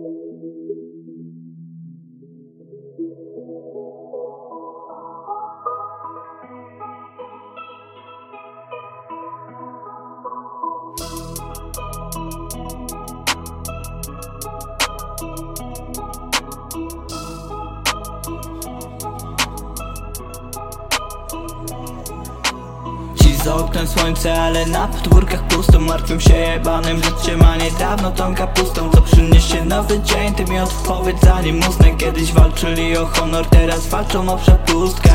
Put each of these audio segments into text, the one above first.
Thank you. Za oknem słońce, ale na podwórkach pusto. Martwym się jebanym życiem, a niedawno tą kapustą Co przyniesie nowy dzień, ty mi odpowiedz zanim usnę. Kiedyś walczyli o honor, teraz walczą o przepustkę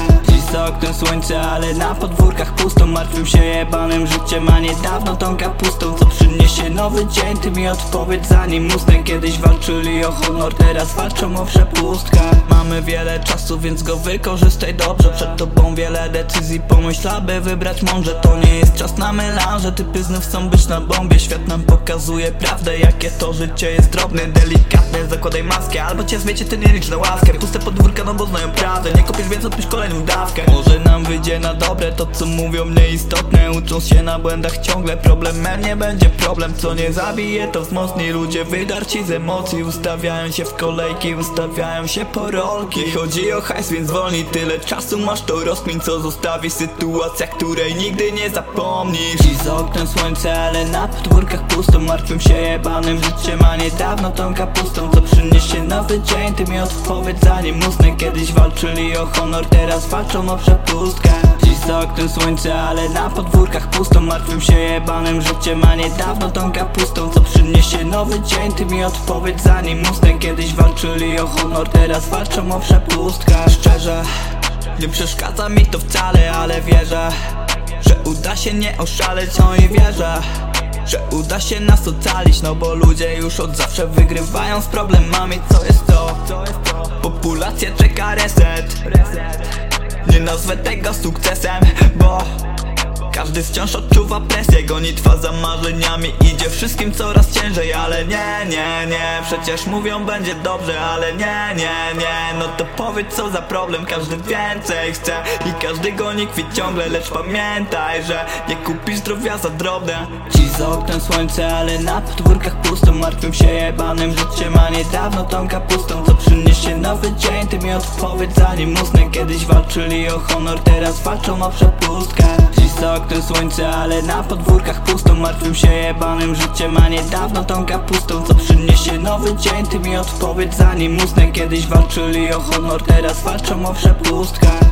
za oknem słońce, ale na podwórkach pusto. Martwym się jebanym życiem, a niedawno tą kapustą Co przyniesie nowy dzień, ty mi odpowiedz zanim usnę. Kiedyś walczyli o honor, teraz walczą o przepustkę Mamy wiele czasu, więc go wykorzystaj dobrze. Przed tobą wiele decyzji, pomyśl aby wybrać mądrze. To nie jest czas na melanże, typy znów chcą być na bombie. Świat nam pokazuje prawdę, jakie to życie jest drobne. Delikatne, zakładaj maskę, albo cię zwiecie, ty nie licz na łaskę. Puste podwórka, no bo znają prawdę, nie kopiesz więc odpisz kolejną dawkę Może nam wyjdzie na dobre, to co mówią nieistotne. Uczą się na błędach ciągle, problemem nie będzie problem. Co nie zabije, to wzmocni ludzie wydarci z emocji. Ustawiają się w kolejki, ustawiają się po rolki. Chodzi o hajs, więc wolni. Tyle czasu masz to rozkmin Co zostawi sytuacja, której nigdy nie zapomnisz. Dziś za oknem słońce, ale na podwórkach pusto. Martwym się jebanym życiem, a niedawno tą kapustą. Co przyniesie nowy dzień, ty mi odpowiedz zanim usnę. Kiedyś walczyli o honor, teraz walczą o przepustkę. Dziś za oknem słońce, ale na podwórkach pusto. Martwym się jebanym życiem, a niedawno tą kapustą. Co przyniesie nowy dzień, ty mi odpowiedz zanim usnę Kiedyś walczyli o honor, teraz walczą o przepustkę. Szczerze, nie przeszkadza mi to wcale, ale wierzę Że uda się nie oszaleć, no i wierzę że uda się nas ocalić, no bo ludzie już od zawsze wygrywają z problemami. Co jest to? Populacja czeka reset Nie nazwę tego sukcesem, bo każdy wciąż odczuwa presję Gonitwa za marzeniami. Idzie wszystkim coraz ciężej Ale nie, nie, nie, przecież mówią będzie dobrze Ale nie, nie, nie, no to powiedz co za problem. Każdy więcej chce i każdy goni kwit ciągle. Lecz pamiętaj, że nie kupisz zdrowia za drobne. Dziś za oknem słońce, ale na podwórkach pusto. Martwym się jebanym życiem, a niedawno tą kapustą. Co przyniesie nowy dzień, ty mi odpowiedz zanim usnę. Kiedyś walczyli o honor, teraz walczą o przepustkę za oknem słońce, ale na podwórkach pusto. Martwym się jebanym życiem, a niedawno tą kapustą Co przyniesie nowy dzień, ty mi odpowiedz zanim usnę. Kiedyś walczyli o honor, teraz walczą o przepustkę